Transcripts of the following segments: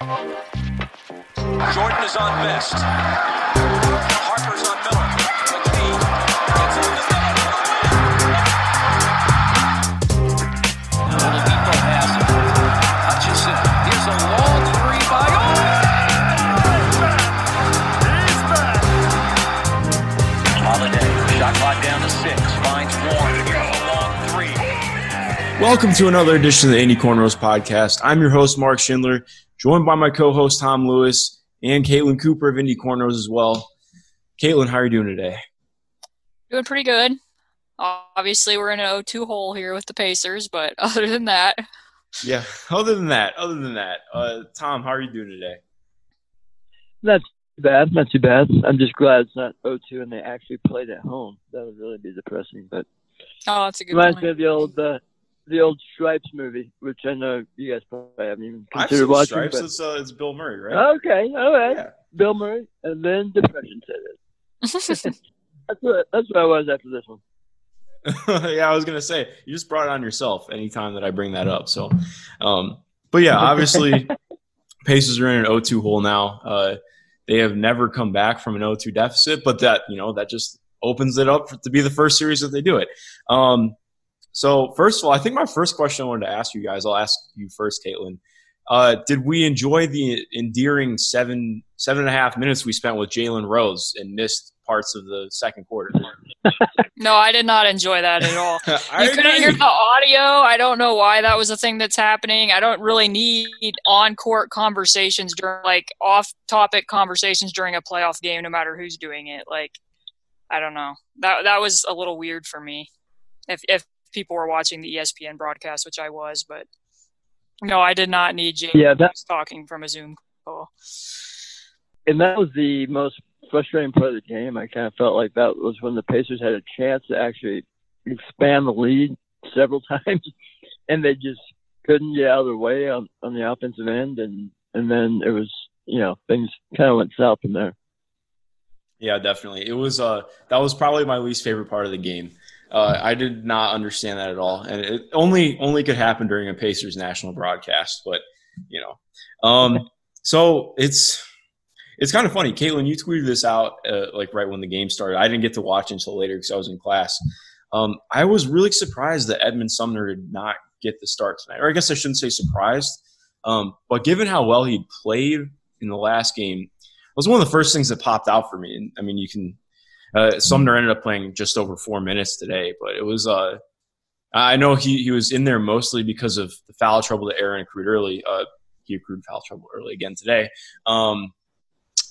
Jordan is on best. Harper's on Miller. Gets. Hutchison. Here's a long three by Holiday. Shot clock down to six. Finds Warren. Welcome to another edition of the Indy Cornrows podcast. I'm your host, Mark Schindler, joined by my co host, Tom Lewis, and Caitlin Cooper of Indy Cornrows as well. Caitlin, how are you doing today? Doing pretty good. Obviously, we're in an 0-2 hole here with the Pacers, but other than that, Yeah, other than that, other than that, uh, Tom, how are you doing today? Not too bad, not too bad. I'm just glad it's not 0-2 and they actually played at home. That would really be depressing. But oh, that's a good reminds me point. of the old uh, the old Stripes movie, which I know you guys probably haven't even I've considered seen watching. Stripes. but- It's, uh, it's Bill Murray, right? Okay, all right. Yeah. Bill Murray, and then depression set in. That's what that's what I was after this one. yeah, I was gonna say you just brought it on yourself anytime that I bring that up. So, um, but yeah, obviously, Pacers are in an 0-2 hole now. Uh, they have never come back from an 0-2 deficit, but that you know that just opens it up for, to be the first series that they do it. Um, so first of all, I think my first question I wanted to ask you guys, I'll ask you first, Caitlin. Uh, did we enjoy the endearing seven seven and a half minutes we spent with Jalen Rose and missed parts of the second quarter? no, I did not enjoy that at all. I You couldn't hear the audio. I don't know why that was a thing that's happening. I don't really need on-court conversations during like off-topic conversations during a playoff game, no matter who's doing it. Like, I don't know. That that was a little weird for me. If if people were watching the ESPN broadcast, which I was, but no, I did not need James Yeah, that talking from a Zoom call. and that was the most frustrating part of the game. I kind of felt like that was when the Pacers had a chance to actually expand the lead several times, and they just couldn't get out of their way on, on the offensive end, and and then it was you know things kind of went south from there. Yeah, definitely. It was uh that was probably my least favorite part of the game. Uh, I did not understand that at all, and it only only could happen during a Pacers national broadcast. But you know, um, so it's it's kind of funny. Caitlin, you tweeted this out uh, like right when the game started. I didn't get to watch until later because I was in class. Um, I was really surprised that Edmund Sumner did not get the start tonight, or I guess I shouldn't say surprised. Um, but given how well he played in the last game, it was one of the first things that popped out for me. And I mean, you can uh, Sumner ended up playing just over four minutes today, but it was. Uh, I know he he was in there mostly because of the foul trouble that Aaron accrued early. Uh, he accrued foul trouble early again today. Um,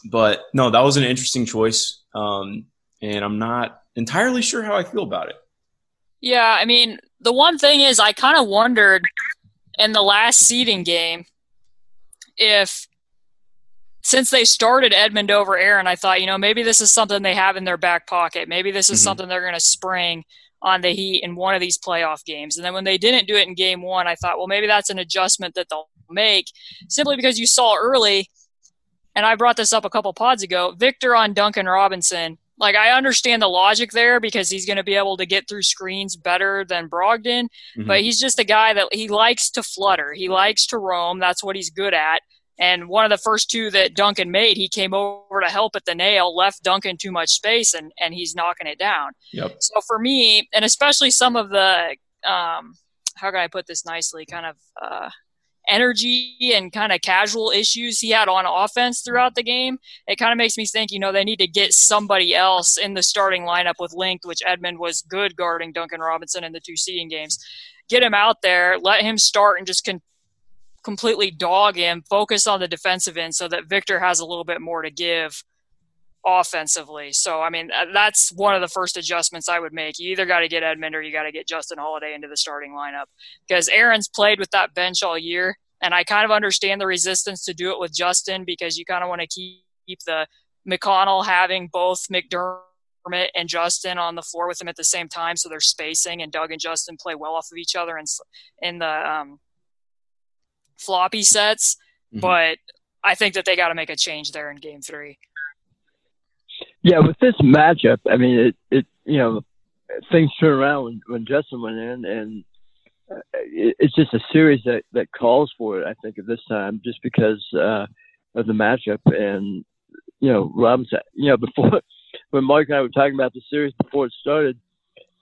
but no, that was an interesting choice, um, and I'm not entirely sure how I feel about it. Yeah, I mean, the one thing is, I kind of wondered in the last seeding game if, since they started Edmund over Aaron, I thought, you know, maybe this is something they have in their back pocket. Maybe this is Mhm. something they're going to spring on the Heat in one of these playoff games. And then when they didn't do it in game one, I thought, well, maybe that's an adjustment that they'll make simply because you saw early, and I brought this up a couple pods ago, Victor on Duncan Robinson like I understand the logic there because he's going to be able to get through screens better than Brogdon, Mhm. but he's just a guy that he likes to flutter. He likes to roam. That's what he's good at. And one of the first two that Duncan made, he came over to help at the nail, left Duncan too much space, and and he's knocking it down. Yep. So for me, and especially some of the um, how can I put this nicely, kind of uh, energy and kind of casual issues he had on offense throughout the game, it kind of makes me think, you know, they need to get somebody else in the starting lineup with length, which Edmund was good guarding Duncan Robinson in the two seeding games. Get him out there, let him start, and just con- completely dog him. Focus on the defensive end so that Victor has a little bit more to give offensively. So, I mean, uh, that's one of the first adjustments I would make. You either got to get Edmund or you got to get Justin Holiday into the starting lineup because Aaron's played with that bench all year. And I kind of understand the resistance to do it with Justin because you kind of want to keep the McConnell having both McDermott and Justin on the floor with him at the same time, so they're spacing. And Doug and Justin play well off of each other in in the um, floppy sets. Mhm. But I think that they got to make a change there in Game Three. Yeah, with this matchup, I mean, it, it you know, things turn around when, when Justin went in, and it, it's just a series that that calls for it. I think at this time, just because uh, of the matchup and you know Robinson. You know before when Mark and I were talking about the series before it started,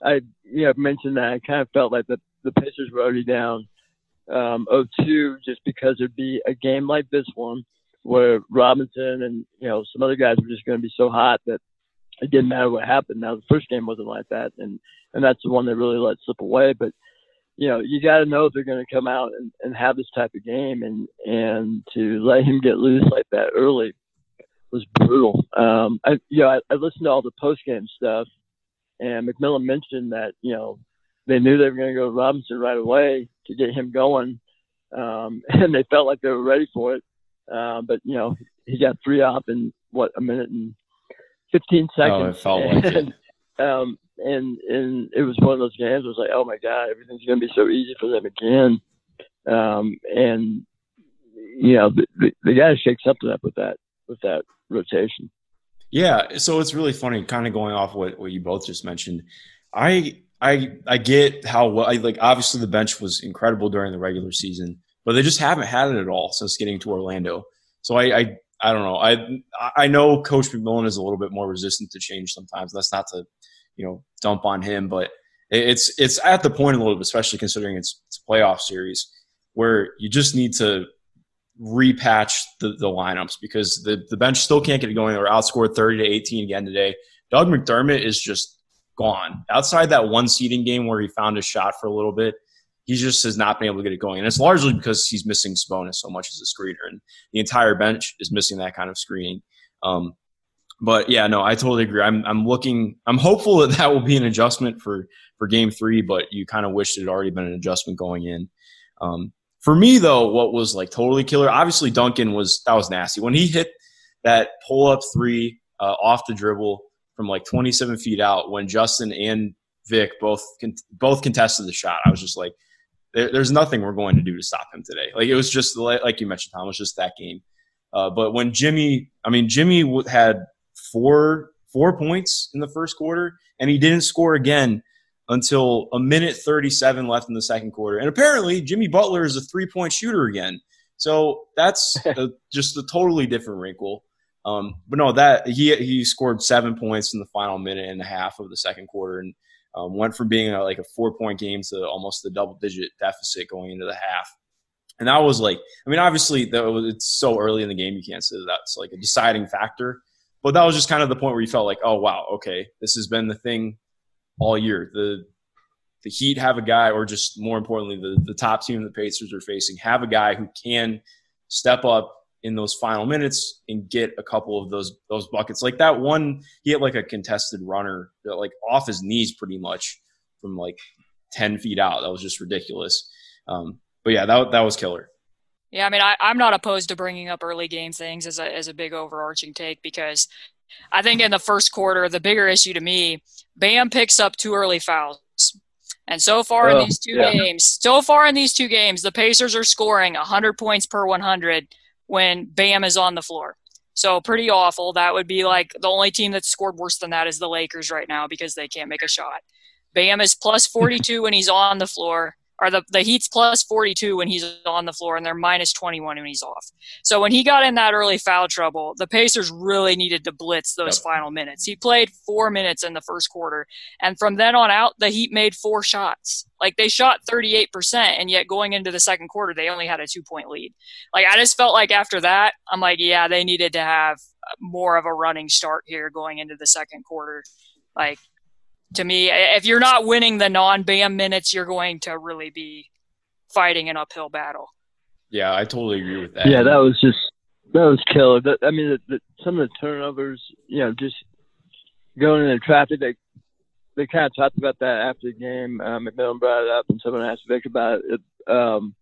I you know mentioned that I kind of felt like the the Pacers were already down um, 0-2 just because there'd be a game like this one where Robinson and you know some other guys were just going to be so hot that it didn't matter what happened. Now the first game wasn't like that, and and that's the one that really let slip away. But you know you got to know if they're going to come out and, and have this type of game, and and to let him get loose like that early was brutal. Um, I you know I, I listened to all the post game stuff, and McMillan mentioned that you know they knew they were going to go to Robinson right away to get him going, um, and they felt like they were ready for it. Uh, but you know he got three up in what a minute and 15 seconds. Oh, it felt like and, it. Um, and and it was one of those games. It was like, oh my god, everything's going to be so easy for them again. Um, and you know, the, the, the got to shake something up with that with that rotation. Yeah, so it's really funny, kind of going off what, what you both just mentioned. I I I get how well I, like obviously the bench was incredible during the regular season, but they just haven't had it at all since getting to Orlando. So I I, I don't know. I I know Coach McMillan is a little bit more resistant to change sometimes. That's not to you know dump on him, but it's it's at the point a little bit, especially considering it's, it's a playoff series where you just need to repatch the, the lineups because the, the bench still can't get it going. They're outscored 30 to 18 again today. Doug McDermott is just gone. Outside that one seeding game where he found a shot for a little bit, he just has not been able to get it going. And it's largely because he's missing Sabonis so much as a screener. And the entire bench is missing that kind of screening. Um, but yeah, no, I totally agree. I'm, I'm looking, I'm hopeful that that will be an adjustment for, for game three, but you kind of wish it had already been an adjustment going in. Um, for me, though, what was like totally killer, obviously Duncan was that was nasty when he hit that pull up three uh, off the dribble from like 27 feet out when Justin and Vic both both contested the shot. I was just like, there, there's nothing we're going to do to stop him today. Like it was just like you mentioned, Tom, it was just that game. Uh, but when Jimmy, I mean, Jimmy had four four points in the first quarter, and he didn't score again until a minute 37 left in the second quarter. And apparently, Jimmy Butler is a three point shooter again. So that's a, just a totally different wrinkle. Um, but no, that he he scored seven points in the final minute and a half of the second quarter, and um, went from being a, like a four point game to almost a double digit deficit going into the half. And that was like, I mean, obviously, was, it's so early in the game, you can't say that that's like a deciding factor. But that was just kind of the point where you felt like, oh wow, okay, this has been the thing all year. The the Heat have a guy, or just more importantly, the, the top team the Pacers are facing have a guy who can step up in those final minutes and get a couple of those those buckets. Like that one, he had like a contested runner that like off his knees pretty much from like ten feet out. That was just ridiculous. Um, but yeah, that that was killer. Yeah, I mean, I, I'm not opposed to bringing up early game things as a as a big overarching take because I think in the first quarter, the bigger issue to me, Bam picks up two early fouls. And so far in these two yeah. games, so far in these two games, the Pacers are scoring 100 points per 100 when Bam is on the floor. So pretty awful. That would be like the only team that's scored worse than that is the Lakers right now because they can't make a shot. Bam is plus 42 when he's on the floor or the, the Heat's plus 42 when he's on the floor, and they're minus 21 when he's off. So when he got in that early foul trouble, the Pacers really needed to blitz those final minutes. He played four minutes in the first quarter, and from then on out, the Heat made four shots. Like they shot 38%, and yet going into the second quarter, they only had a two point lead. Like I just felt like after that, I'm like, yeah, they needed to have more of a running start here going into the second quarter. Like to me, if you're not winning the non-BAM minutes, you're going to really be fighting an uphill battle. Yeah, I totally agree with that. Yeah, that was just that was killer. I mean, the, the, some of the turnovers, you know, just going in into traffic. They they kind of talked about that after the game. Um, McMillan brought it up, and someone asked Vic about it. Um,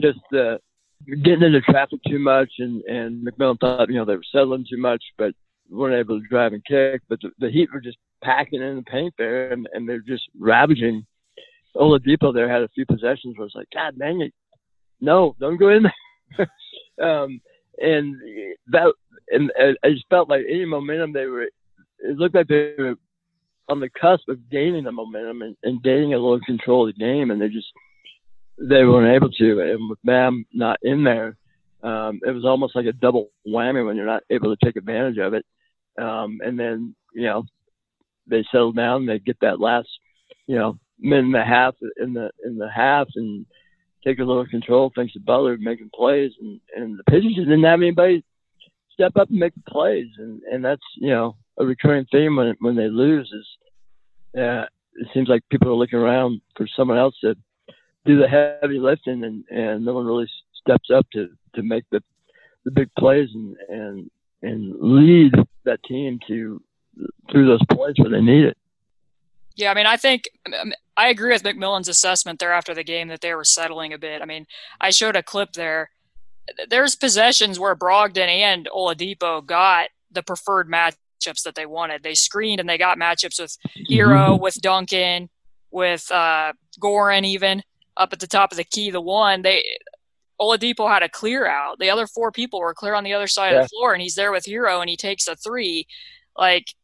just uh, getting into traffic too much, and and McMillan thought you know they were settling too much, but weren't able to drive and kick. But the, the Heat were just packing in the paint there, and, and they're just ravaging. Oladipo there had a few possessions where it's like, God dang it, no, don't go in there. um, and that, and I just felt like any momentum they were, it looked like they were on the cusp of gaining the momentum and, and gaining a little control of the game, and they just they weren't able to. And with Bam not in there, um, it was almost like a double whammy when you're not able to take advantage of it. Um, and then, you know, they settle down, they get that last, you know, minute and a half in the in the half and take a little control thanks to Butler making plays. And, and the Pacers didn't have anybody step up and make the plays. And, and that's, you know, a recurring theme when when they lose is uh, it seems like people are looking around for someone else to do the heavy lifting and, and no one really steps up to, to make the the big plays and, and and lead that team to through those points where they need it. Yeah, I mean, I think um, I agree with McMillan's assessment there after the game that they were settling a bit. I mean, I showed a clip there. There's possessions where Brogdon and Oladipo got the preferred matchups that they wanted. They screened and they got matchups with Herro, mm-hmm. with Duncan, with uh, Goran, even up at the top of the key. The one they Oladipo had a clear out. The other four people were clear on the other side yeah. of the floor, and he's there with Herro, and he takes a three. Like,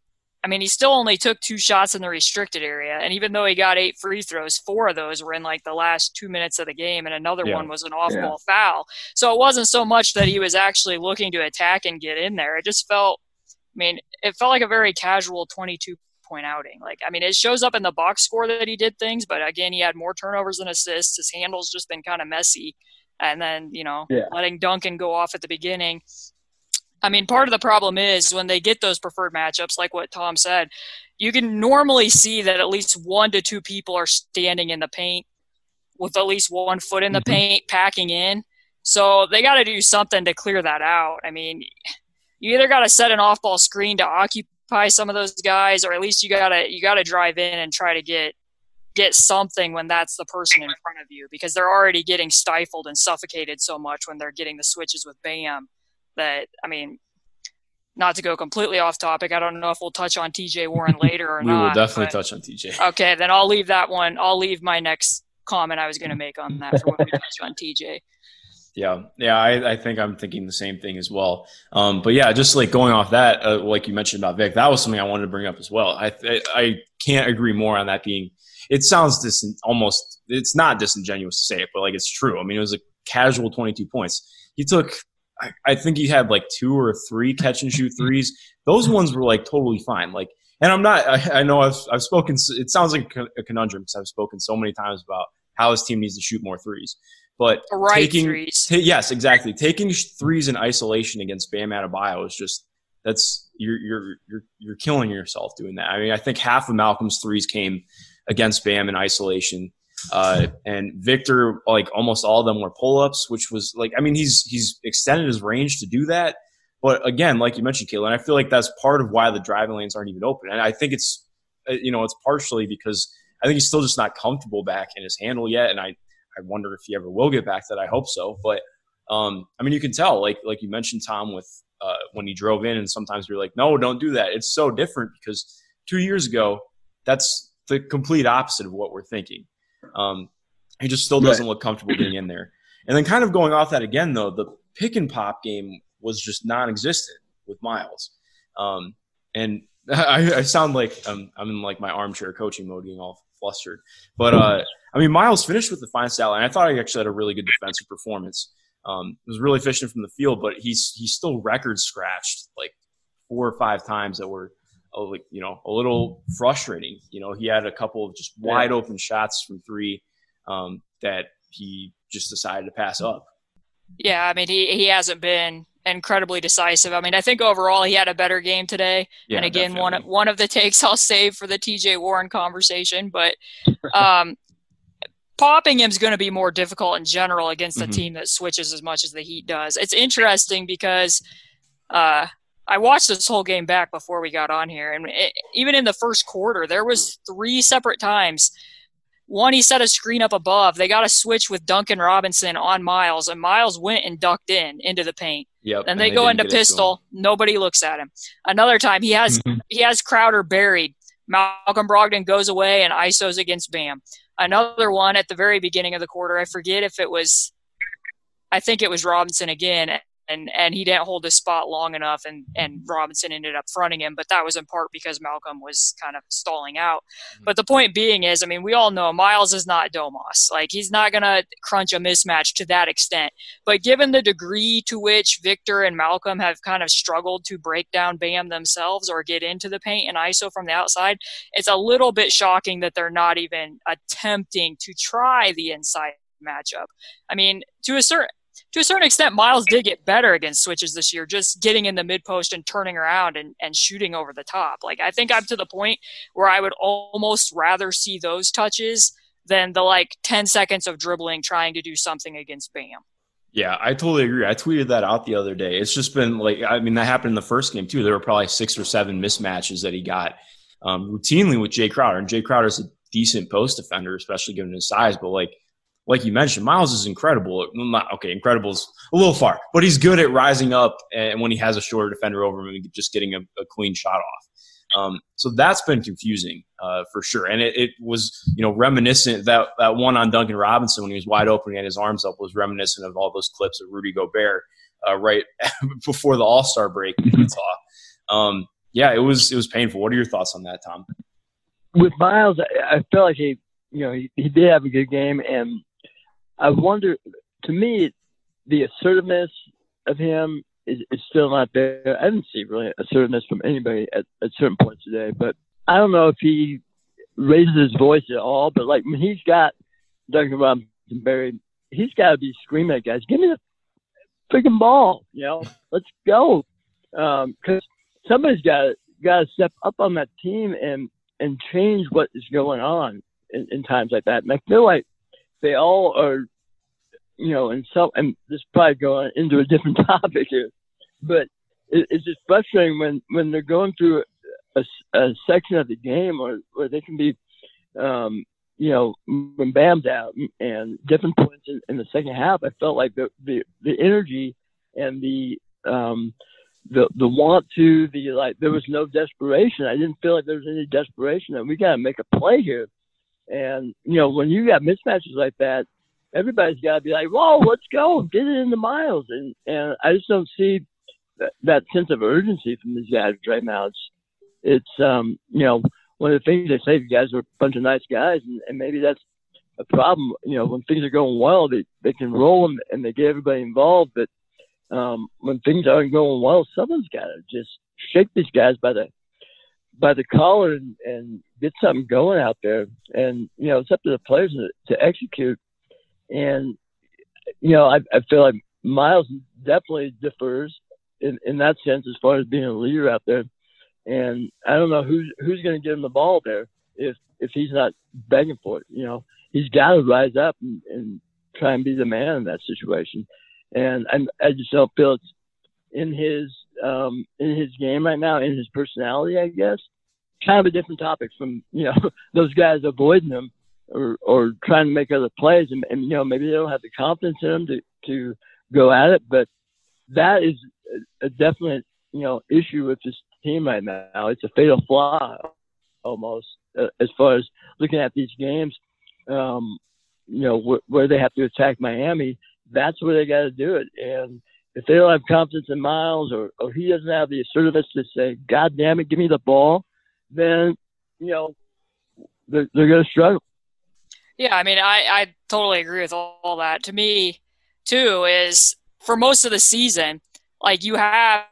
I mean, he still only took two shots in the restricted area, and even though he got eight free throws, four of those were in like the last two minutes of the game, and another yeah. one was an off-ball yeah. foul. So it wasn't so much that he was actually looking to attack and get in there. It just felt, I mean, it felt like a very casual 22 point outing. Like, I mean, it shows up in the box score that he did things, but again, he had more turnovers than assists. His handle's just been kind of messy and then you know yeah. letting Duncan go off at the beginning. I mean, part of the problem is when they get those preferred matchups, like what Tom said, you can normally see that at least one to two people are standing in the paint with at least one foot in the mm-hmm. paint, packing in. So they got to do something to clear that out. I mean, you either got to set an off-ball screen to occupy some of those guys, or at least you gotta you gotta drive in and try to get get something when that's the person in front of you because they're already getting stifled and suffocated so much when they're getting the switches with Bam that I mean not to go completely off topic, I don't know if we'll touch on TJ Warren later or we not. We will definitely touch on TJ. Okay, then I'll leave that one. I'll leave my next comment I was going to make on that for when we touch on TJ. Yeah, yeah, I, I, think I'm thinking the same thing as well. Um, but yeah, just like going off that, uh, like you mentioned about Vic, that was something I wanted to bring up as well. I I, I can't agree more on that being it sounds dis- almost it's not disingenuous to say it, but like it's true. I mean, it was a casual 22 points. He took, I, I think he had like two or three catch and shoot threes. Those ones were like totally fine. Like, and I'm not. I, I know I've I've spoken. It sounds like a conundrum because I've spoken so many times about how his team needs to shoot more threes. But right taking threes. T- yes, exactly. Taking threes in isolation against Bam Adebayo is just that's you're you're you're you're killing yourself doing that. I mean, I think half of Malcolm's threes came against Bam in isolation. Uh, and Victor, like almost all of them were pull ups, which was like, I mean, he's he's extended his range to do that. But again, like you mentioned, Caitlin, I feel like that's part of why the driving lanes aren't even open. And I think it's, uh, you know, it's partially because I think he's still just not comfortable back in his handle yet. And I, I wonder if he ever will get back to that. I hope so. But um, I mean, you can tell, like like you mentioned, Tom, with uh, when he drove in, and sometimes we are like, no, don't do that. It's so different because two years ago, that's the complete opposite of what we're thinking. Um, he just still doesn't look comfortable getting in there. And then, kind of going off that again, though, the pick and pop game was just non-existent with Miles. Um, and I, I, sound like I'm, I'm in like my armchair coaching mode, getting all flustered. But uh, I mean, Miles finished with the fine style, and I thought he actually had a really good defensive performance. Um, was really efficient from the field, but he's he's still record scratched like four or five times that were a, you know a little frustrating. You know, he had a couple of just wide open shots from three um, that he just decided to pass up. Yeah, I mean he he hasn't been incredibly decisive. I mean, I think overall he had a better game today. Yeah, and again, definitely. one of, one of the takes I'll save for the TJ Warren conversation, but um, popping him is going to be more difficult in general against a mm-hmm. team that switches as much as the Heat does. It's interesting because uh, I watched this whole game back before we got on here, and it, even in the first quarter, there was three separate times. One, he set a screen up above. They got a switch with Duncan Robinson on Miles, and Miles went and ducked in into the paint. Yep, and they, and they go into pistol. Nobody looks at him. Another time, he has he has Crowder buried. Malcolm Brogdon goes away and ISOs against Bam. Another one at the very beginning of the quarter. I forget if it was, I think it was Robinson again and and he didn't hold his spot long enough and and Robinson ended up fronting him but that was in part because Malcolm was kind of stalling out mm-hmm. but the point being is I mean we all know Miles is not Domas like he's not going to crunch a mismatch to that extent but given the degree to which Victor and Malcolm have kind of struggled to break down Bam themselves or get into the paint and ISO from the outside it's a little bit shocking that they're not even attempting to try the inside matchup. I mean, to a certain to a certain extent, Miles did get better against switches this year, just getting in the mid post and turning around and, and shooting over the top. Like, I think I'm to the point where I would almost rather see those touches than the like 10 seconds of dribbling trying to do something against Bam. Yeah, I totally agree. I tweeted that out the other day. It's just been like, I mean, that happened in the first game too. There were probably six or seven mismatches that he got um, routinely with Jae Crowder. And Jae Crowder's a decent post defender, especially given his size. But like, like you mentioned, Miles is incredible. Not, okay, incredible is a little far, but he's good at rising up and when he has a shorter defender over him, just getting a, a clean shot off. Um, so that's been confusing uh, for sure, and it, it, was you know reminiscent that that one on Duncan Robinson when he was wide open and his arms up was reminiscent of all those clips of Rudy Gobert uh, right before the All Star break in Utah. Um, yeah, it was it was painful. What are your thoughts on that, Tom? With Miles, I, I felt like he you know he, he did have a good game, and I wonder, to me, the assertiveness of him is, is still not there. I didn't see really assertiveness from anybody at, at certain points today, but I don't know if he raises his voice at all. But like when he's got Duncan Robinson buried, he's got to be screaming at guys, "Give me the freaking ball!" You know, let's go, because um, somebody's got got to step up on that team and and change what is going on in, in times like that. And I feel like they all are, you know, and some, and this is probably going into a different topic here, but it, it's just frustrating when, when they're going through a, a section of the game where, where they can be, um, you know, when Bam's out and different points in, in the second half, I felt like the, the, the energy and the, um, the the want to the like there was no desperation. I didn't feel like there was any desperation and we gotta make a play here. And you know, when you got mismatches like that, everybody's got to be like, "Whoa, let's go, get it in the miles." And and I just don't see that, that sense of urgency from these guys right now. It's it's um you know one of the things they say you guys are a bunch of nice guys, and, and maybe that's a problem. You know, when things are going well, they they can roll them and they get everybody involved, but um, when things aren't going well, someone's got to just shake these guys by the by the collar and, and get something going out there. And you know, it's up to the players to, to execute. And you know, I, I feel like Miles definitely differs in, in that sense as far as being a leader out there. And I don't know who's who's going to give him the ball there if if he's not begging for it. You know, he's got to rise up and, and try and be the man in that situation. And I, I just don't feel it's in his um, in his game right now, in his personality, I guess. Kind of a different topic from you know those guys avoiding him or or trying to make other plays, and, and you know maybe they don't have the confidence in them to to go at it. But that is a, a definite you know issue with this team right now. It's a fatal flaw almost uh, as far as looking at these games. Um, you know wh- where they have to attack Miami, that's where they got to do it, and if they don't have confidence in Miles or, or he doesn't have the assertiveness to say, God damn it, give me the ball, then, you know, they're, they're going to struggle. Yeah, I mean, I, I totally agree with all, all that. To me, too, is for most of the season, like you have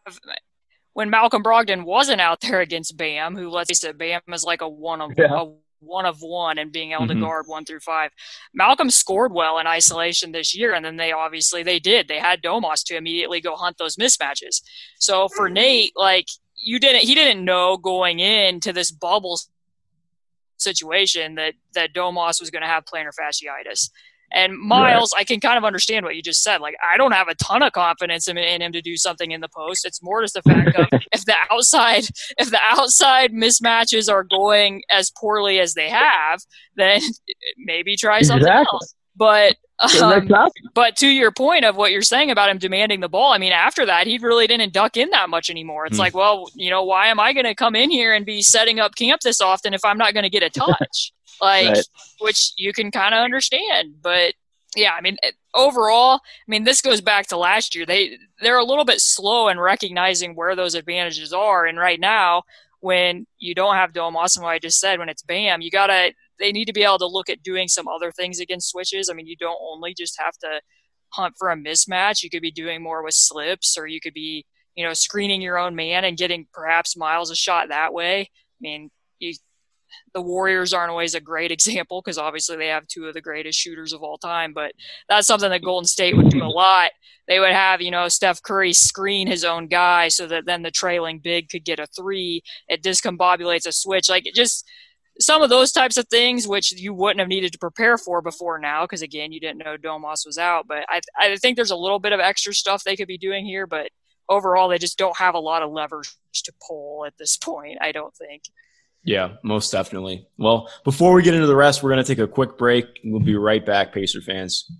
when Malcolm Brogdon wasn't out there against Bam, who let's face it, Bam is like a one of yeah. a one of one and being able mm-hmm. to guard one through five. Malcolm scored well in isolation this year, and then they obviously they did. They had Domas to immediately go hunt those mismatches. So for Nate, like you didn't, he didn't know going into this bubble situation that that Domas was going to have plantar fasciitis. And Miles, right. I can kind of understand what you just said. Like, I don't have a ton of confidence in, in, him to do something in the post. It's more just the fact of if the outside, if the outside mismatches are going as poorly as they have, then maybe try something exactly. else. But um, but to your point of what you're saying about him demanding the ball, I mean, after that, he really didn't duck in that much anymore. It's mm. like, well, you know, why am I going to come in here and be setting up camp this often if I'm not going to get a touch? Like, right. which you can kind of understand. But yeah, I mean, overall, I mean, this goes back to last year. They they're a little bit slow in recognizing where those advantages are, and right now, when you don't have Domas, I just said, when it's Bam, you gotta they need to be able to look at doing some other things against switches. I mean, you don't only just have to hunt for a mismatch. You could be doing more with slips, or you could be, you know, screening your own man and getting perhaps Miles a shot that way. I mean, you, the Warriors aren't always a great example because obviously they have two of the greatest shooters of all time, but that's something that Golden State would do a lot. They would have, you know, Steph Curry screen his own guy so that then the trailing big could get a three. It discombobulates a switch. Like it just some of those types of things, which you wouldn't have needed to prepare for before now, because again, you didn't know Domas was out. But I, I think there's a little bit of extra stuff they could be doing here, but overall, they just don't have a lot of levers to pull at this point. I don't think. Yeah, most definitely. Well, before we get into the rest, we're going to take a quick break. And we'll be right back, Pacer fans.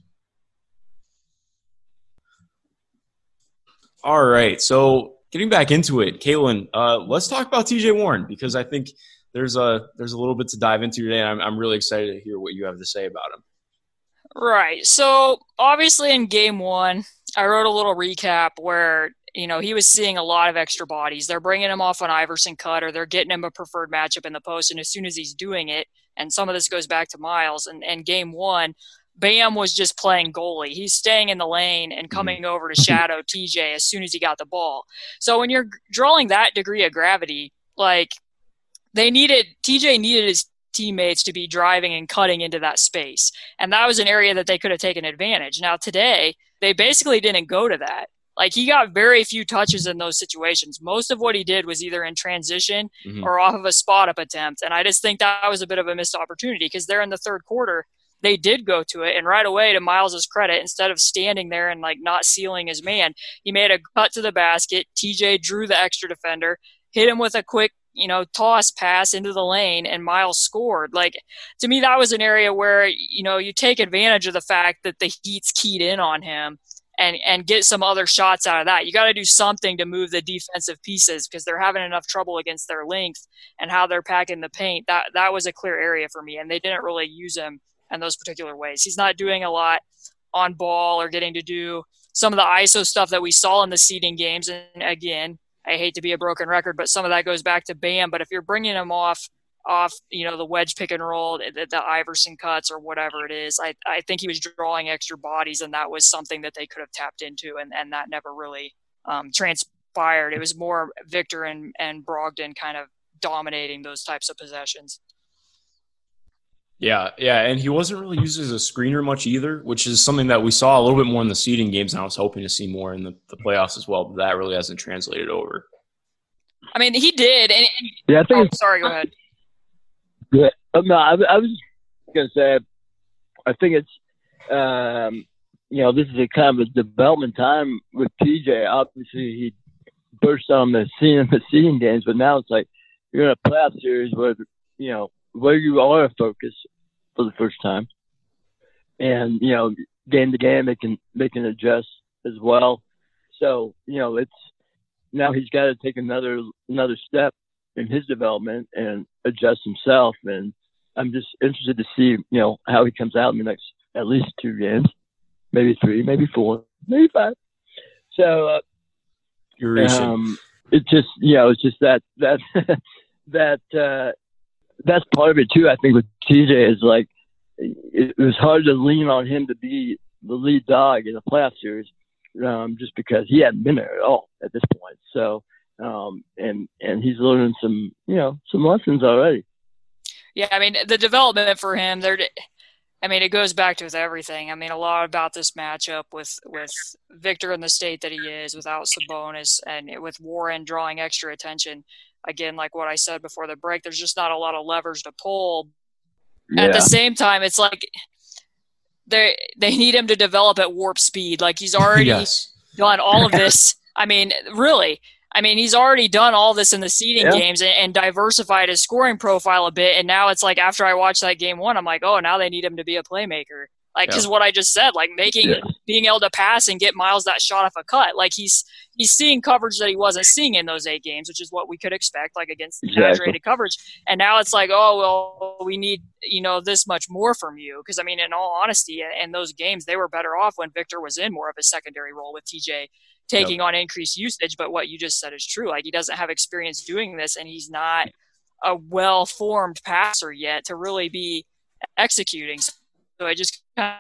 All right, so getting back into it, Caitlin, uh, let's talk about TJ Warren because I think there's a there's a little bit to dive into today. I'm I'm really excited to hear what you have to say about him. Right. So obviously in game one, I wrote a little recap where you know he was seeing a lot of extra bodies. They're bringing him off on Iverson cut, or they're getting him a preferred matchup in the post. And as soon as he's doing it, and some of this goes back to Miles, and, and game one, Bam was just playing goalie. He's staying in the lane and mm-hmm. coming over to shadow TJ as soon as he got the ball. So when you're drawing that degree of gravity, like they needed TJ needed his teammates to be driving and cutting into that space. And that was an area that they could have taken advantage. Now today, they basically didn't go to that. Like he got very few touches in those situations. Most of what he did was either in transition mm-hmm. or off of a spot up attempt. And I just think that was a bit of a missed opportunity because they're in the third quarter. They did go to it, and right away, to Miles's credit, instead of standing there and like not sealing his man, he made a cut to the basket. TJ drew the extra defender, hit him with a quick you know, toss pass into the lane and Miles scored. Like to me, that was an area where, you know, you take advantage of the fact that the Heat's keyed in on him and, and get some other shots out of that. You got to do something to move the defensive pieces because they're having enough trouble against their length and how they're packing the paint. That, that was a clear area for me. And they didn't really use him in those particular ways. He's not doing a lot on ball or getting to do some of the ISO stuff that we saw in the seeding games. And again, I hate to be a broken record, but some of that goes back to Bam. But if you're bringing him off off you know the wedge pick and roll the, the, Iverson cuts or whatever it is I, I think he was drawing extra bodies and that was something that they could have tapped into and, and that never really um, transpired it was more Victor and, and Brogdon kind of dominating those types of possessions yeah, yeah, and he wasn't really used as a screener much either, which is something that we saw a little bit more in the seeding games, and I was hoping to see more in the, the playoffs as well. But that really hasn't translated over. I mean, he did. And, and yeah, I think. Oh, sorry, go ahead. Um, no, I, I was going to say, I think it's, um, you know, this is a kind of a development time with TJ. Obviously, he burst on the scene in the seeding games, but now it's like you're in a playoff series where you know where you are a focus for the first time. And, you know, game to game, they can, they can adjust as well. So, you know, it's now he's got to take another, another step in his development and adjust himself. And I'm just interested to see, you know, how he comes out in the next at least two games, maybe three, maybe four, maybe five. So, uh, um, it's just, you know, it's just that, that, that, uh, that's part of it too. I think with TJ is like it, it was hard to lean on him to be the lead dog in the playoff series, um, just because he hadn't been there at all at this point. So, um, and and he's learning some you know some lessons already. Yeah, I mean the development for him there. I mean, it goes back to with everything. I mean, a lot about this matchup with with Victor in the state that he is, without Sabonis, and with Warren drawing extra attention again, like what I said before the break, there's just not a lot of levers to pull. Yeah. At the same time, it's like they they need him to develop at warp speed. Like he's already yes. done all of this. I mean, really. I mean, he's already done all this in the seeding yeah. games and, and, diversified his scoring profile a bit. And now it's like after I watched that game one, I'm like, oh, now they need him to be a playmaker. Like, Yeah. what I just said, like making, Yeah. being able to pass and get Miles that shot off a cut, like being able to pass and get Miles that shot off a cut. Like he's he's seeing coverage that he wasn't seeing in those eight games, which is what we could expect, like against Exactly. exaggerated coverage. And now it's like, oh well, we need you know this much more from you because I mean, in all honesty, in those games they were better off when Victor was in more of a secondary role with TJ taking on increased usage. But what you just said is true. Like he doesn't have experience doing this, and he's not a well formed passer yet to really be executing. So it just kind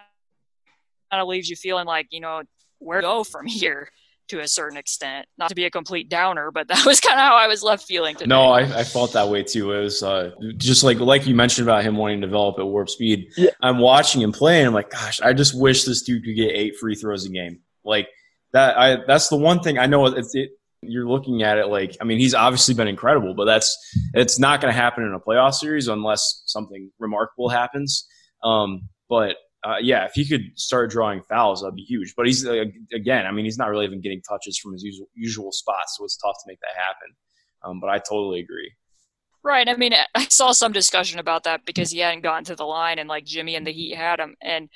of leaves you feeling like you know where to go from here to a certain extent. Not to be a complete downer, but that was kind of how I was left feeling today. No, I, I felt that way too. It was uh, just like like you mentioned about him wanting to develop at warp speed. Yeah. I'm watching him play, and I'm like, gosh, I just wish this dude could get eight free throws a game. Like that. I that's the one thing I know. It's it, you're looking at it like I mean he's obviously been incredible, but that's it's not going to happen in a playoff series unless something remarkable happens. Um, but uh, yeah, if he could start drawing fouls, that'd be huge. But he's uh, again, I mean, he's not really even getting touches from his usual, usual spots, so it's tough to make that happen. Um, but I totally agree. Right. I mean, I saw some discussion about that because he hadn't gotten to the line, and like Jimmy and the Heat had him, and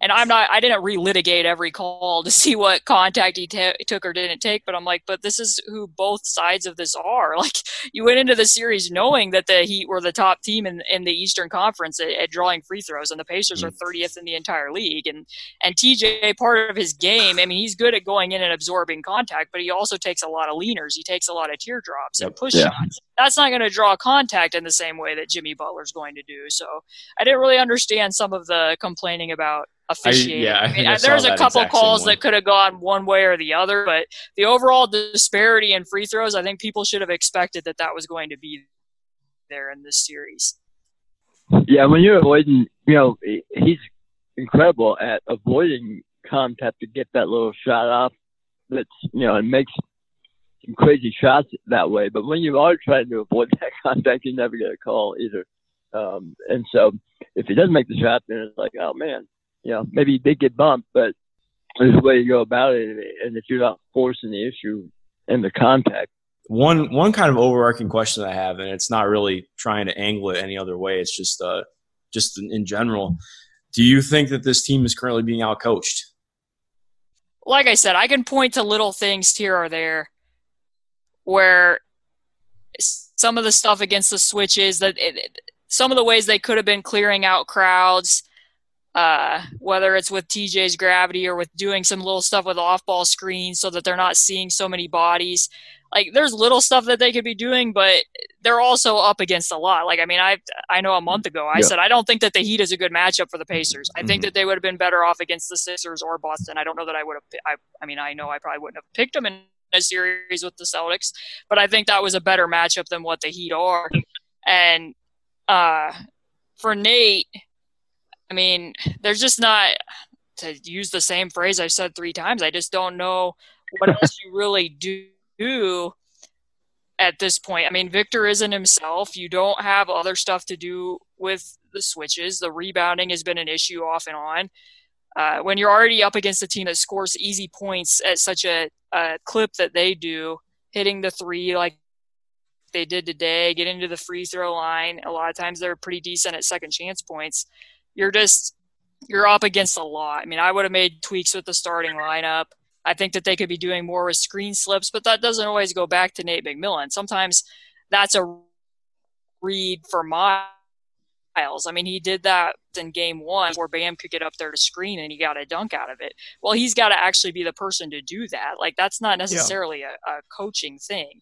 and I'm not. I didn't relitigate every call to see what contact he ta took or didn't take, but I'm like, but this is who both sides of this are. Like, you went into the series knowing that the Heat were the top team in in the Eastern Conference at, at drawing free throws, and the Pacers are mm. 30th in the entire league, and and TJ part of his game. I mean, he's good at going in and absorbing contact, but he also takes a lot of leaners. He takes a lot of teardrops and push Yeah. shots that's not going to draw contact in the same way that Jimmy Butler's going to do. So I didn't really understand some of the complaining about officiating. yeah, I mean, think I saw there's a couple calls that could have gone one way or the other, but the overall disparity in free throws, I think people should have expected that that was going to be there in this series. Yeah, when you're avoiding, you know, he's incredible at avoiding contact to get that little shot off. That's you know, it makes some crazy shots that way. But when you are trying to avoid that contact, you never get a call either. Um, and so if he doesn't make the shot, then it's like, oh man, you know, maybe he did get bumped, but there's a way to go about it. And if you're not forcing the issue in the contact, One one kind of overarching question I have, and it's not really trying to angle it any other way. It's just uh, just in, in general. Do you think that this team is currently being outcoached? like I said, I can point to little things here or there where some of the stuff against the switches that it, it- some of the ways they could have been clearing out crowds, uh, whether it's with TJ's gravity or with doing some little stuff with off-ball screens so that they're not seeing so many bodies. Like there's little stuff that they could be doing, but they're also up against a lot. Like I mean, I I know a month ago I Yeah. said I don't think that the Heat is a good matchup for the Pacers. I think Mhm. that they would have been better off against the Sixers or Boston. I don't know that I would have. I I mean, I know I probably wouldn't have picked them in a series with the Celtics, but I think that was a better matchup than what the Heat are. And uh, for Nate, I mean, there's just not to use the same phrase I've said three times. I just don't know what else you really do at this point. I mean, Victor isn't himself. You don't have other stuff to do with the switches. The rebounding has been an issue off and on. Uh, when you're already up against a team that scores easy points at such a, a clip that they do, hitting the three like they did today, getting to the free throw line, a lot of times they're pretty decent at second chance points. You're just you're up against a lot. I mean, I would have made tweaks with the starting lineup. I think that they could be doing more with screen slips, but that doesn't always go back to Nate McMillan. Sometimes that's a read for Miles. I mean, he did that in game one where Bam could get up there to screen and he got a dunk out of it. Well, he's got to actually be the person to do that. Like, that's not necessarily a, a coaching thing.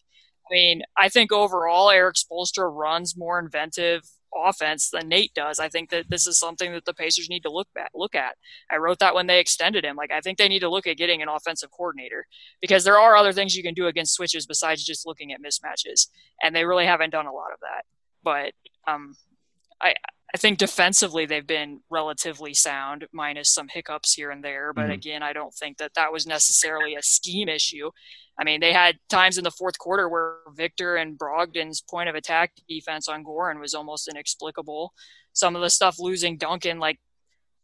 I mean, I think overall, Erik Spoelstra runs more inventive offense than Nate does. I think that this is something that the Pacers need to look at. Look at. I wrote that when they extended him. Like I think they need to look at getting an offensive coordinator because there are other things you can do against switches besides just looking at mismatches, and they really haven't done a lot of that. But um, I I think defensively they've been relatively sound, minus some hiccups here and there. But Mhm. again, I don't think that that was necessarily a scheme issue. I mean, they had times in the fourth quarter where Victor and Brogdon's point of attack defense on Goran was almost inexplicable. Some of the stuff losing Duncan, like,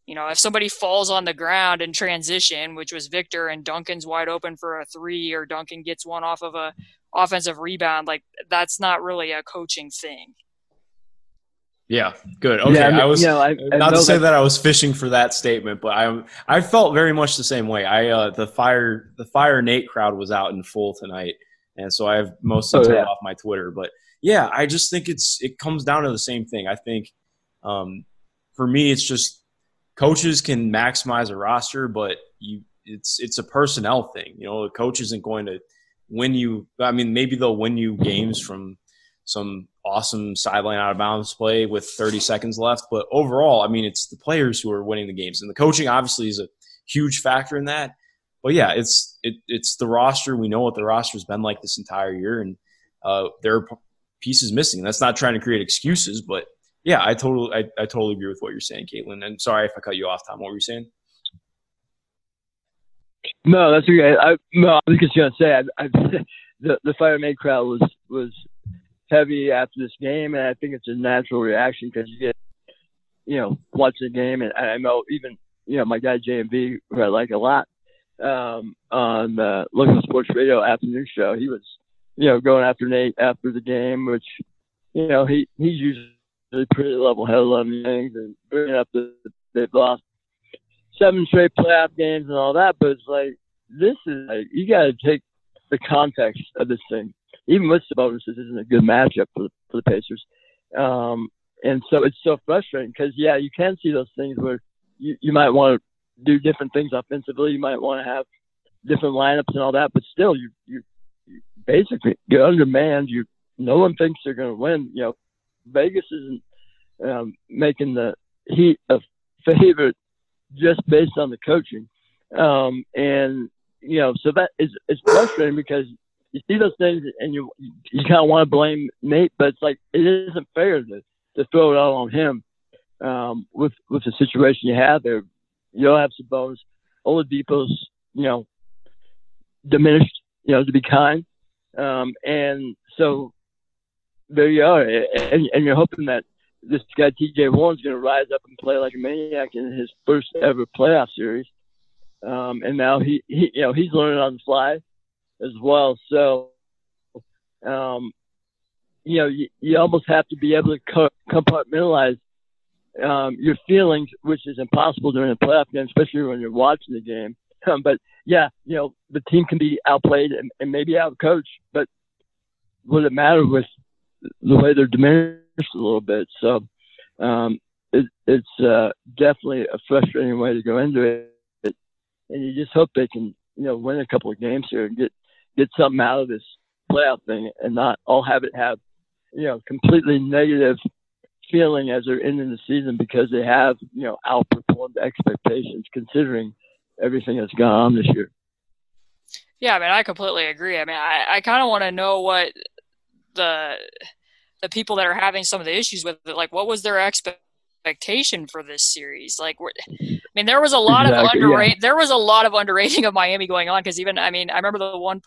you know, if somebody falls on the ground in transition, which was Victor, and Duncan's wide open for a three, or Duncan gets one off of a offensive rebound, like that's not really a coaching thing. Yeah, good. Okay, yeah, I, mean, I was I, I not to say that- that I was fishing for that statement, but I I felt very much the same way. I uh, the fire the fire Nate crowd was out in full tonight, and so I've mostly Oh, turned yeah. off my Twitter. But yeah, I just think it's it comes down to the same thing. I think um, for me, it's just coaches can maximize a roster, but you it's it's a personnel thing. You know, a coach isn't going to win you. I mean, maybe they'll win you games from some awesome sideline out of bounds play with 30 seconds left. But overall, I mean, it's the players who are winning the games, and the coaching obviously is a huge factor in that. But yeah, it's it, it's the roster. We know what the roster's been like this entire year, and uh, there are pieces missing. That's not trying to create excuses, but yeah, I totally I, I totally agree with what you're saying, Caitlin. And sorry if I cut you off, Tom. What were you saying? No, that's okay. I no, I was just gonna say I, I, the the Fire Nate crowd was was heavy after this game, and I think it's a natural reaction because you get you know watch the game, and I know even you know my guy JMV who I like a lot um, on the local sports radio afternoon show. He was you know going after Nate after the game, which you know he he's usually pretty level headed on things and bringing up the they've lost seven straight playoff games and all that, but it's like this is like you got to take the context of this thing. Even with Sabonis, this isn't a good matchup for the, for the Pacers, um, and so it's so frustrating because yeah, you can see those things where you, you might want to do different things offensively, you might want to have different lineups and all that, but still, you you, you basically you're undermanned. You no one thinks they're going to win. You know, Vegas isn't um, making the Heat a favorite just based on the coaching. Um, and you know, so that is it's frustrating because you see those things and you you kind of want to blame Nate, but it's like it isn't fair to to throw it all on him um, with with the situation you have there. You don't have Sabonis, Oladipo's, you know, diminished, you know, to be kind, um, and so there you are, and, and you're hoping that this guy T.J. Warren's going to rise up and play like a maniac in his first ever playoff series. Um, and now he, he, you know, he's learning on the fly as well. So, um, you know, you, you almost have to be able to co- compartmentalize um, your feelings, which is impossible during a playoff game, especially when you're watching the game. Um, but yeah, you know, the team can be outplayed and, and maybe outcoached, but would it matter with the way they're diminished a little bit? So um, it, it's uh, definitely a frustrating way to go into it, and you just hope they can, you know, win a couple of games here and get get something out of this playoff thing, and not all have it have, you know, completely negative feeling as they're ending the season because they have, you know, outperformed expectations considering everything that's gone on this year. Yeah, I mean, I completely agree. I mean, I, I kind of want to know what the the people that are having some of the issues with it, like, what was their expectation for this series? Like, I mean, there was a lot Exactly, of yeah. There was a lot of underrating of Miami going on because even, I mean, I remember the one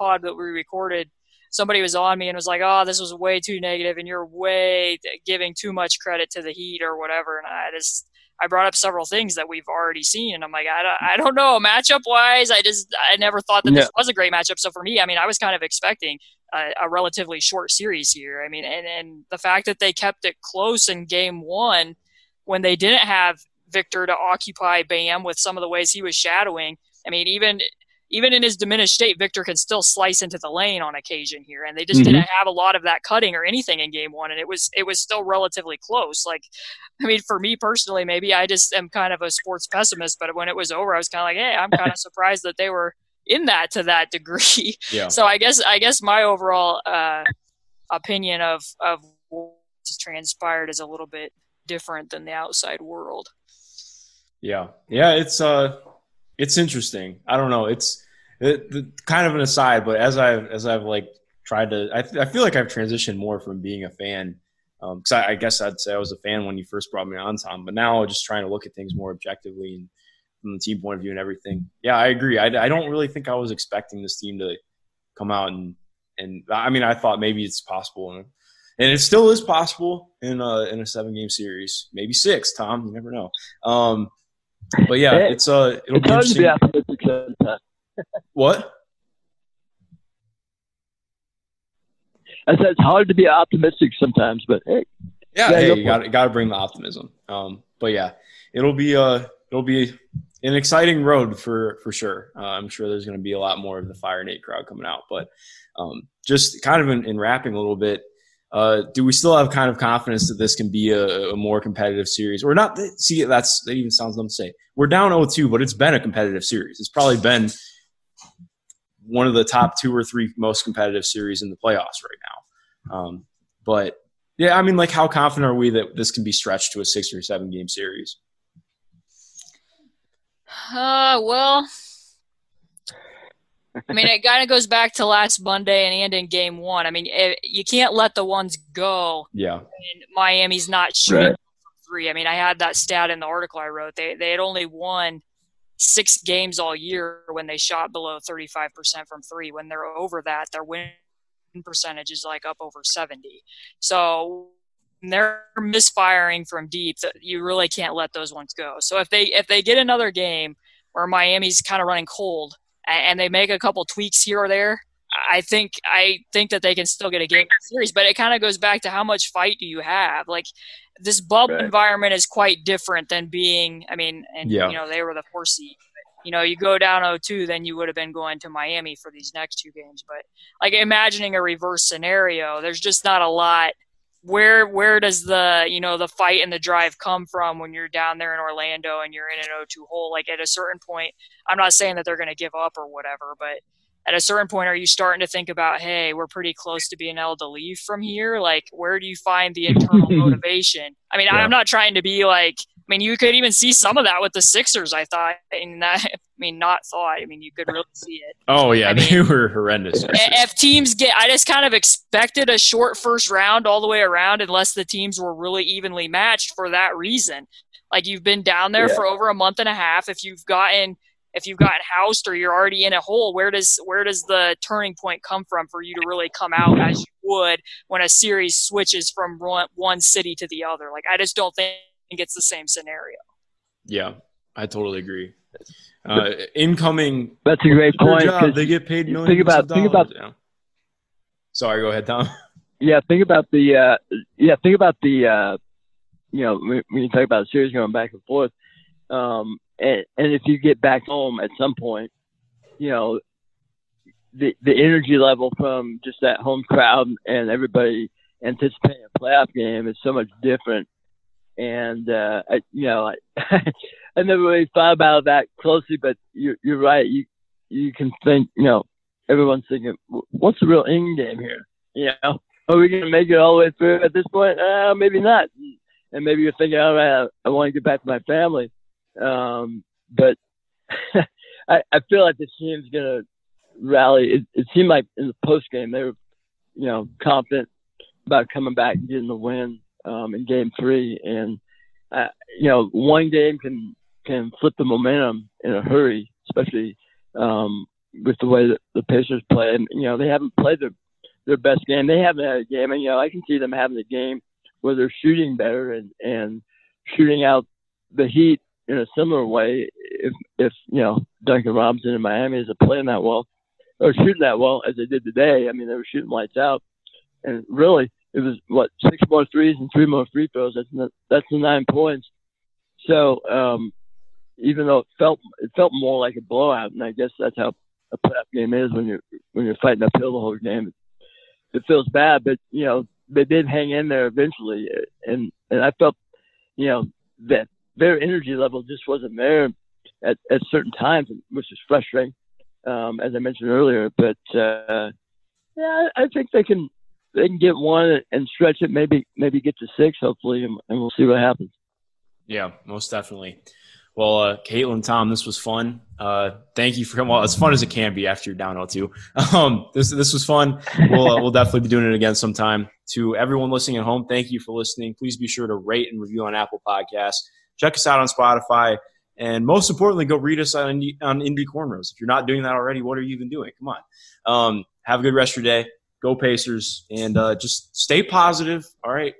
pod that we recorded. Somebody was on me and was like, "Oh, this was way too negative, and you're way giving too much credit to the Heat or whatever." And I just, I brought up several things that we've already seen, and I'm like, I don't, I don't know, matchup wise, I just, I never thought that this was a great matchup. So for me, I mean, I was kind of expecting a, a relatively short series here. I mean, and and the fact that they kept it close in Game One when they didn't have Victor to occupy Bam with some of the ways he was shadowing. I mean, even even in his diminished state, Victor can still slice into the lane on occasion here, and they just Mhm. didn't have a lot of that cutting or anything in Game One, and it was it was still relatively close. Like, I mean, for me personally, maybe I just am kind of a sports pessimist, but when it was over, I was kind of like, hey, I'm kind of surprised that they were in that to that degree. Yeah. So I guess I guess my overall uh, opinion of of what transpired is a little bit different than the outside world. Yeah, yeah, it's uh, it's interesting. I don't know. It's it, the, kind of an aside, but as I've as I've like tried to, I, I feel like I've transitioned more from being a fan. Because I, I guess I'd say I was a fan when you first brought me on, Tom. But now just trying to look at things more objectively and from the team point of view and everything. Yeah, I agree. I, I don't really think I was expecting this team to come out and and I mean I thought maybe it's possible and and it still is possible in a in a seven game series, maybe six. Tom, you never know. Um, but yeah, Hey, it's uh, it'll It's be hard to be optimistic sometimes. What? I said it's hard to be optimistic sometimes, but hey, Yeah, hey, go you got got to bring the optimism. Um, but yeah, it'll be uh it'll be an exciting road for for sure. Uh, I'm sure there's going to be a lot more of the Fire Nate crowd coming out. But um, just kind of in, in wrapping a little bit, uh, do we still have kind of confidence that this can be a, a more competitive series, or not? See, that's that even sounds dumb to say. We're down 0-2, but it's been a competitive series. It's probably been one of the top two or three most competitive series in the playoffs right now. Um, but yeah, I mean, like, how confident are we that this can be stretched to a six or seven game series? Uh, well, I mean, it kind of goes back to last Monday and, and in game one. I mean, it, you can't let the ones go. Yeah, And Miami's not shooting Right. from three. I mean, I had that stat in the article I wrote. They they had only won six games all year when they shot below 35% from three. When they're over that, their win percentage is like up over 70. So when they're misfiring from deep. You really can't let those ones go. So if they if they get another game where Miami's kind of running cold a- and they make a couple tweaks here or there, I think I think that they can still get a game series. But it kind of goes back to how much fight do you have? Like this bubble Right. environment is quite different than being. I mean, and Yeah. you know they were the four seed. You know, you go down 0-2, then you would have been going to Miami for these next two games. But like imagining a reverse scenario, there's just not a lot. Where where does the you know the fight and the drive come from when you're down there in Orlando and you're in an 0-2 hole? Like at a certain point, I'm not saying that they're going to give up or whatever, but at a certain point, are you starting to think about, hey, we're pretty close to being able to leave from here? Like, where do you find the internal motivation? I mean, Yeah. I'm not trying to be like, mean, you could even see some of that with the Sixers. I thought, and that, I mean, not thought. I mean, you could really see it. Oh yeah, I they mean- were horrendous. If teams get, I just kind of expected a short first round all the way around, unless the teams were really evenly matched for that reason. Like you've been down there Yeah. for over a month and a half. If you've gotten, if you've gotten housed or you're already in a hole, where does where does the turning point come from for you to really come out as you would when a series switches from one, one city to the other? Like I just don't think it's the same scenario. Yeah, I totally agree. Uh, incoming That's a great point. job, 'cause they get paid you millions think about- of think dollars. about- yeah. Sorry, go ahead, Tom. Yeah, think about the uh, yeah, think about the uh, you know when, when you talk about a series going back and forth, um, and and if you get back home at some point, you know, the the energy level from just that home crowd and everybody anticipating a playoff game is so much different. And uh, I, you know, I, I never really thought about that closely, but you're you're right. You you can think, you know, everyone's thinking, what's the real end game here? You know, are we going to make it all the way through at this point? Uh, maybe not. And maybe you're thinking, all right, I, I want to get back to my family. Um, but I, I feel like this team's going to rally. It, it seemed like in the post game, they were, you know, confident about coming back and getting the win um, in game three. And, uh, you know, one game can, can flip the momentum in a hurry, especially um, with the way that the Pacers play. And, you know, they haven't played their their best game. They haven't had a game, and you know I can see them having a game where they're shooting better and and shooting out the Heat in a similar way. If if you know Duncan Robinson in Miami isn't playing that well or shooting that well as they did today, I mean they were shooting lights out, and really it was what six more threes and three more free throws. That's the, that's the nine points. So um, even though it felt it felt more like a blowout, and I guess that's how a playoff game is when you're when you're fighting uphill the whole game it feels bad, but you know they did hang in there eventually, and and I felt, you know, that their energy level just wasn't there at at certain times, which is frustrating, um, as I mentioned earlier. But uh, yeah, I think they can they can get one and stretch it, maybe maybe get to six, hopefully, and, and we'll see what happens. Yeah, most definitely. Well, uh, Caitlin, Tom, this was fun. Uh, thank you for coming. Well, as fun as it can be after you're down 0-2. Um, this this was fun. We'll uh, we'll definitely be doing it again sometime. To everyone listening at home, thank you for listening. Please be sure to rate and review on Apple Podcasts. Check us out on Spotify, and most importantly, go read us on on Indy Cornrows. If you're not doing that already, what are you even doing? Come on. Um, have a good rest of your day. Go Pacers, and uh, just stay positive. All right,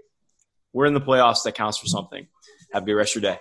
we're in the playoffs. That counts for something. Have a good rest of your day.